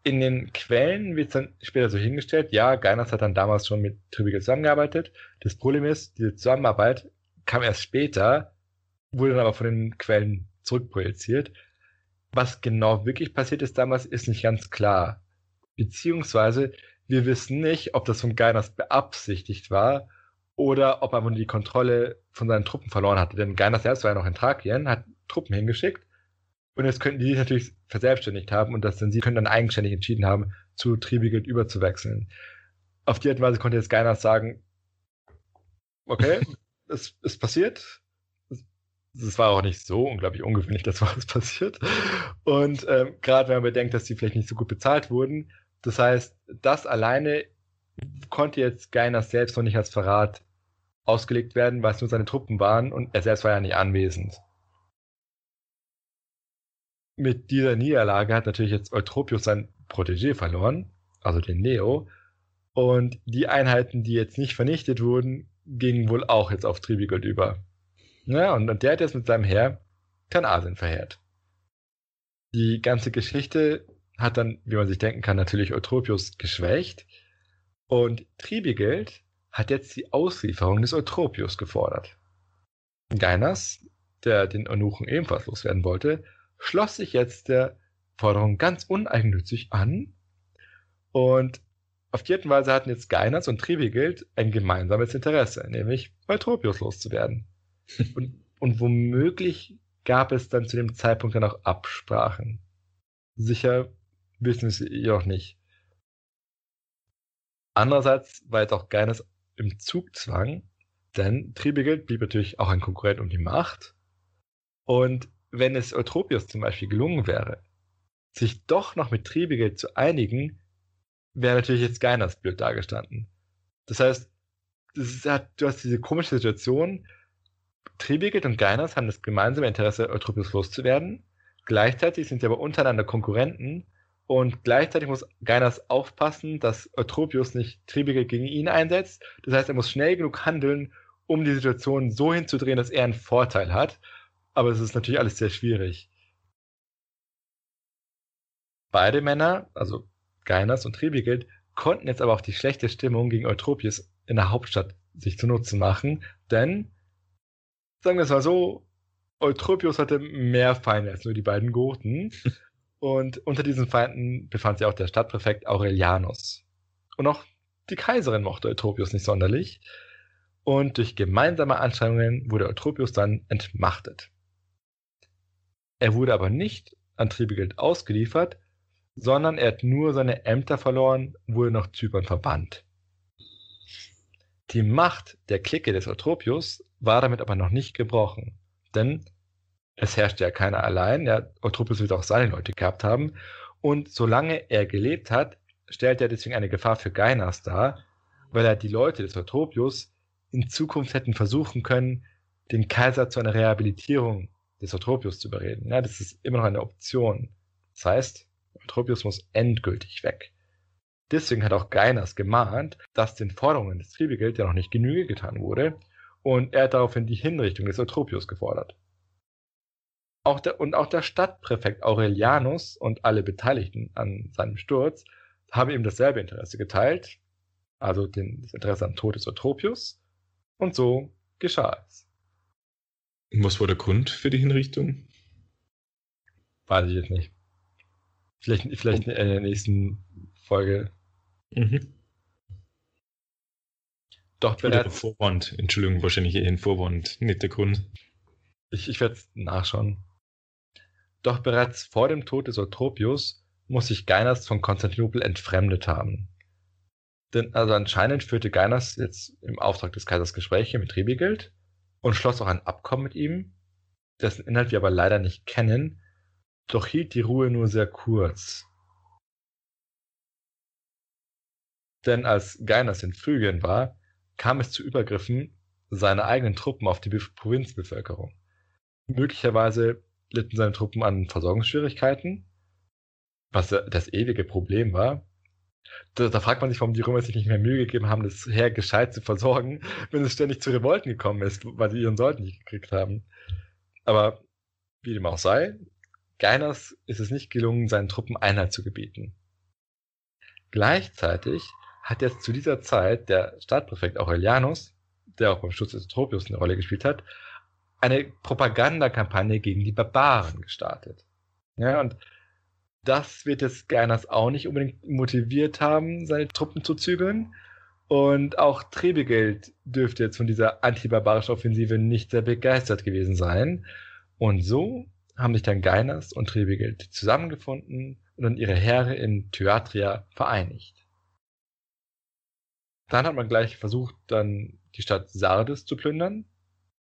in den Quellen wird es dann später so hingestellt, ja, Gainas hat dann damals schon mit Trübigel zusammengearbeitet. Das Problem ist, diese Zusammenarbeit kam erst später, wurde dann aber von den Quellen zurückprojiziert. Was genau wirklich passiert ist damals, ist nicht ganz klar. Beziehungsweise, wir wissen nicht, ob das von Gainas beabsichtigt war oder ob er nur die Kontrolle von seinen Truppen verloren hatte. Denn Gainas selbst war ja noch in Thrakien, hat Truppen hingeschickt und jetzt könnten die sich natürlich verselbstständigt haben und das dann sie können dann eigenständig entschieden haben, zu Tribigild überzuwechseln. Auf die Art und Weise konnte jetzt Gainas sagen, okay, es ist passiert. Es war auch nicht so unglaublich ungewöhnlich, dass was passiert. Und ähm, gerade wenn man bedenkt, dass die vielleicht nicht so gut bezahlt wurden, das heißt, das alleine konnte jetzt Gainas selbst noch nicht als Verrat ausgelegt werden, weil es nur seine Truppen waren und er selbst war ja nicht anwesend. Mit dieser Niederlage hat natürlich jetzt Eutropius sein Protégé verloren, also den Neo, und die Einheiten, die jetzt nicht vernichtet wurden, gingen wohl auch jetzt auf Tribigold über. Ja, und, der hat jetzt mit seinem Heer Kleinasien verheert. Die ganze Geschichte hat dann, wie man sich denken kann, natürlich Eutropius geschwächt. Und Tribigeld hat jetzt die Auslieferung des Eutropius gefordert. Gainas, der den Eunuchen ebenfalls loswerden wollte, schloss sich jetzt der Forderung ganz uneigennützig an. Und auf die Art und Weise hatten jetzt Gainas und Tribigeld ein gemeinsames Interesse, nämlich Eutropius loszuwerden. und, und womöglich gab es dann zu dem Zeitpunkt dann auch Absprachen. Sicher wissen sie jedoch nicht. Andererseits war jetzt auch Gainas im Zugzwang, denn Tribigeld blieb natürlich auch ein Konkurrent um die Macht. Und wenn es Eutropius zum Beispiel gelungen wäre, sich doch noch mit Tribigeld zu einigen, wäre natürlich jetzt Gainas blöd dargestanden. Das heißt, das ist, du hast diese komische Situation, Tribigeld und Gainas haben das gemeinsame Interesse, Eutropius loszuwerden. Gleichzeitig sind sie aber untereinander Konkurrenten und gleichzeitig muss Gainas aufpassen, dass Eutropius nicht Tribigeld gegen ihn einsetzt. Das heißt, er muss schnell genug handeln, um die Situation so hinzudrehen, dass er einen Vorteil hat. Aber es ist natürlich alles sehr schwierig. Beide Männer, also Gainas und Tribigeld, konnten jetzt aber auch die schlechte Stimmung gegen Eutropius in der Hauptstadt sich zunutze machen, denn, sagen wir es mal so, Eutropius hatte mehr Feinde als nur die beiden Goten. Und unter diesen Feinden befand sich auch der Stadtpräfekt Aurelianus. Und auch die Kaiserin mochte Eutropius nicht sonderlich. Und durch gemeinsame Anstrengungen wurde Eutropius dann entmachtet. Er wurde aber nicht an Tribigeld ausgeliefert, sondern er hat nur seine Ämter verloren, wurde nach Zypern verbannt. Die Macht der Clique des Eutropius war damit aber noch nicht gebrochen, denn es herrschte ja keiner allein. Ja, Eutropius wird auch seine Leute gehabt haben. Und solange er gelebt hat, stellt er deswegen eine Gefahr für Gainas dar, weil er die Leute des Eutropius in Zukunft hätten versuchen können, den Kaiser zu einer Rehabilitierung des Eutropius zu überreden. Ja, das ist immer noch eine Option. Das heißt, Eutropius muss endgültig weg. Deswegen hat auch Gainas gemahnt, dass den Forderungen des Tribigeld ja noch nicht Genüge getan wurde, und er hat daraufhin die Hinrichtung des Eutropius gefordert. Auch der, und auch der Stadtpräfekt Aurelianus und alle Beteiligten an seinem Sturz haben ihm dasselbe Interesse geteilt, also den, das Interesse am Tod des Eutropius. Und so geschah es. Was war der Grund für die Hinrichtung? Weiß ich jetzt nicht. Vielleicht, vielleicht in der nächsten Folge. Mhm. Doch bereits. Vorwand, Entschuldigung, wahrscheinlich eher ein Vorwand, nicht der Grund. Ich, ich werde es nachschauen. Doch bereits vor dem Tod des Eutropius muss sich Gainas von Konstantinopel entfremdet haben. Denn also anscheinend führte Gainas jetzt im Auftrag des Kaisers Gespräche mit Rebigeld und schloss auch ein Abkommen mit ihm, dessen Inhalt wir aber leider nicht kennen, doch hielt die Ruhe nur sehr kurz. Denn als Gainas in Phrygien war, kam es zu Übergriffen seiner eigenen Truppen auf die Provinzbevölkerung. Möglicherweise litten seine Truppen an Versorgungsschwierigkeiten, was das ewige Problem war. Da, da, fragt man sich, warum die Römer sich nicht mehr Mühe gegeben haben, das Heer gescheit zu versorgen, wenn es ständig zu Revolten gekommen ist, weil sie ihren Soldaten nicht gekriegt haben. Aber wie dem auch sei, Gainas ist es nicht gelungen, seinen Truppen Einheit zu gebieten. Gleichzeitig hat jetzt zu dieser Zeit der Stadtpräfekt Aurelianus, der auch beim Schutz des Tropius eine Rolle gespielt hat, eine Propagandakampagne gegen die Barbaren gestartet. Ja, und das wird jetzt Gainas auch nicht unbedingt motiviert haben, seine Truppen zu zügeln. Und auch Trebegeld dürfte jetzt von dieser antibarbarischen Offensive nicht sehr begeistert gewesen sein. Und so haben sich dann Gainas und Trebegeld zusammengefunden und dann ihre Heere in Thyatria vereinigt. Dann hat man gleich versucht, dann die Stadt Sardes zu plündern,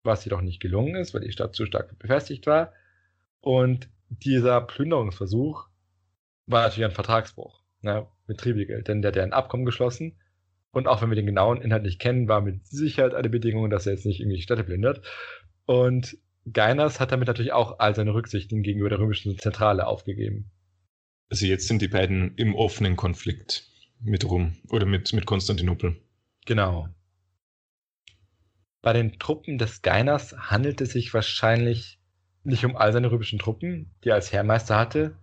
was jedoch nicht gelungen ist, weil die Stadt zu stark befestigt war. Und dieser Plünderungsversuch war natürlich ein Vertragsbruch ne, mit Tribigeld, denn der hat ja ein Abkommen geschlossen. Und auch wenn wir den genauen Inhalt nicht kennen, war mit Sicherheit eine Bedingung, dass er jetzt nicht irgendwie Städte plündert. Und Gainas hat damit natürlich auch all seine Rücksichten gegenüber der römischen Zentrale aufgegeben. Also jetzt sind die beiden im offenen Konflikt mit Rom oder mit, mit Konstantinopel. Genau. Bei den Truppen des Gainas handelt es sich wahrscheinlich nicht um all seine römischen Truppen, die er als Heermeister hatte,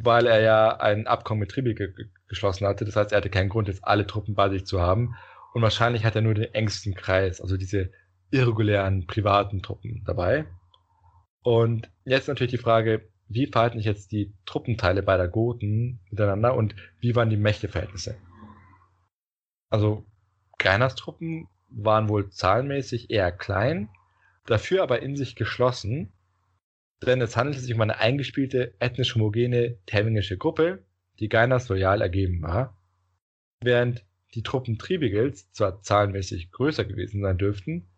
weil er ja ein Abkommen mit Tribi ge geschlossen hatte. Das heißt, er hatte keinen Grund, jetzt alle Truppen bei sich zu haben. Und wahrscheinlich hat er nur den engsten Kreis, also diese irregulären privaten Truppen dabei. Und jetzt natürlich die Frage, wie verhalten sich jetzt die Truppenteile beider Goten miteinander und wie waren die Mächteverhältnisse? Also, Gainas Truppen waren wohl zahlenmäßig eher klein, dafür aber in sich geschlossen, denn es handelte sich um eine eingespielte, ethnisch homogene termingische Gruppe, die Gainas loyal ergeben war, während die Truppen Tribigels zwar zahlenmäßig größer gewesen sein dürften,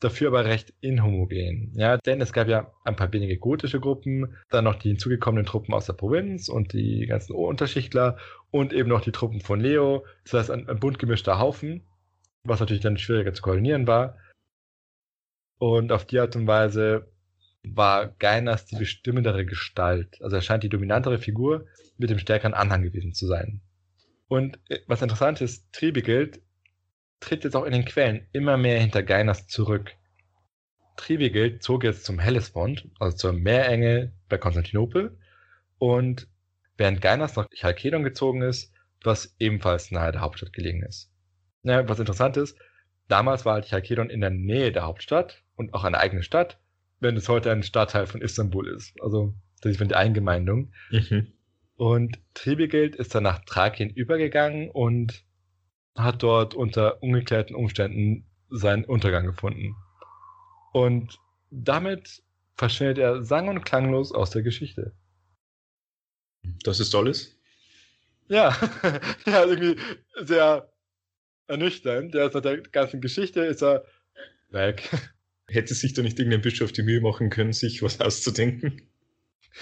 dafür aber recht inhomogen. Ja, denn es gab ja ein paar wenige gotische Gruppen, dann noch die hinzugekommenen Truppen aus der Provinz und die ganzen Unterschichtler und eben noch die Truppen von Leo. Das heißt, ein, ein bunt gemischter Haufen, was natürlich dann schwieriger zu koordinieren war. Und auf die Art und Weise war Gainas die bestimmendere Gestalt. Also er scheint die dominantere Figur mit dem stärkeren Anhang gewesen zu sein. Und äh, was interessant ist, Tribigeld tritt jetzt auch in den Quellen immer mehr hinter Gainas zurück. Tribigeld zog jetzt zum Hellespont, also zur Meerenge bei Konstantinopel, und während Gainas nach Chalkedon gezogen ist, was ebenfalls nahe der Hauptstadt gelegen ist. Ja, was interessant ist, damals war halt Chalkedon in der Nähe der Hauptstadt und auch eine eigene Stadt, wenn es heute ein Stadtteil von Istanbul ist. Also, das ist die Eingemeindung. Mhm. Und Tribigeld ist dann nach Thrakien übergegangen und hat dort unter ungeklärten Umständen seinen Untergang gefunden. Und damit verschwindet er sang- und klanglos aus der Geschichte. Das ist alles? Ja, ja, irgendwie sehr ernüchternd. Der ist nach der ganzen Geschichte ist er weg. Hätte sich da nicht irgendein Bischof die Mühe machen können, sich was auszudenken?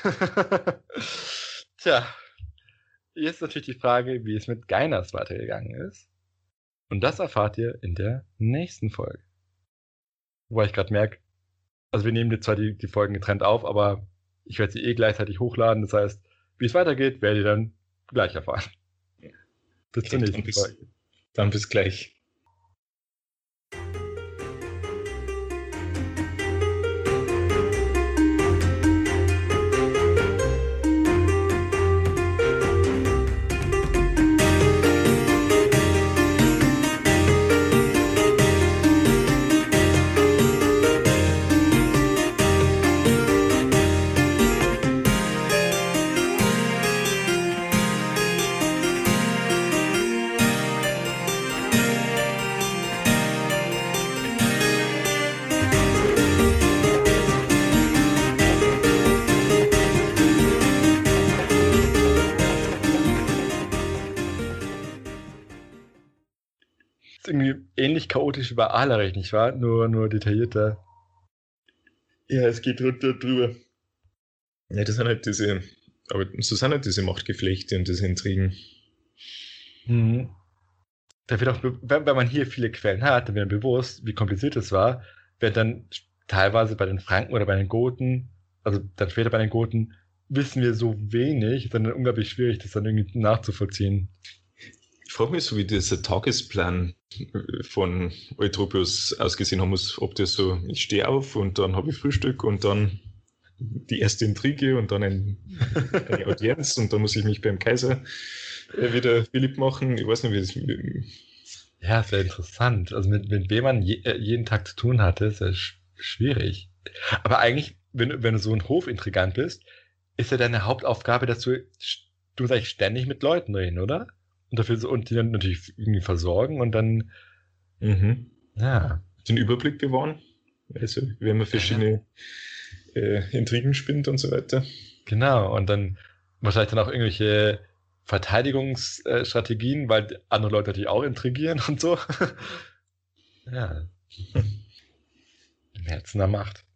Tja, jetzt natürlich die Frage, wie es mit Geinas weitergegangen ist. Und das erfahrt ihr in der nächsten Folge. Wobei ich gerade merke, also wir nehmen jetzt zwar die, die Folgen getrennt auf, aber ich werde sie eh gleichzeitig hochladen. Das heißt, wie es weitergeht, werdet ihr dann gleich erfahren. Bis zur nächsten Folge. Dann bis gleich. Irgendwie ähnlich chaotisch wie bei Alarich, nicht wahr? Nur, nur detaillierter. Ja, es geht runter drüber. Ja, das sind halt diese, aber so sind halt diese Machtgeflechte und diese Intrigen. Mhm. Da wird auch, wenn, wenn man hier viele Quellen hat, dann wird einem bewusst, wie kompliziert es war, während dann teilweise bei den Franken oder bei den Goten, also dann später bei den Goten, wissen wir so wenig, dann unglaublich schwierig, das dann irgendwie nachzuvollziehen. Ich frage mich so, wie dieser Tagesplan von Eutropius ausgesehen haben muss, ob das so, ich stehe auf und dann habe ich Frühstück und dann die erste Intrige und dann ein, eine Audienz und dann muss ich mich beim Kaiser äh, wieder beliebt machen. Ich weiß nicht, wie das. Ja, sehr interessant. Also mit, mit wem man je, äh, jeden Tag zu tun hatte, ist ja sch schwierig. Aber eigentlich, wenn, wenn du so ein Hofintrigant bist, ist ja deine Hauptaufgabe, dass du, du sagst, ständig mit Leuten reden, oder? Und dafür so, und die dann natürlich irgendwie versorgen und dann. Mhm. Ja. Den Überblick bewahren. Also, wenn man verschiedene ja. äh, Intrigen spinnt und so weiter. Genau, und dann wahrscheinlich dann auch irgendwelche Verteidigungsstrategien, weil andere Leute natürlich auch intrigieren und so. ja. Im Herzen der Macht.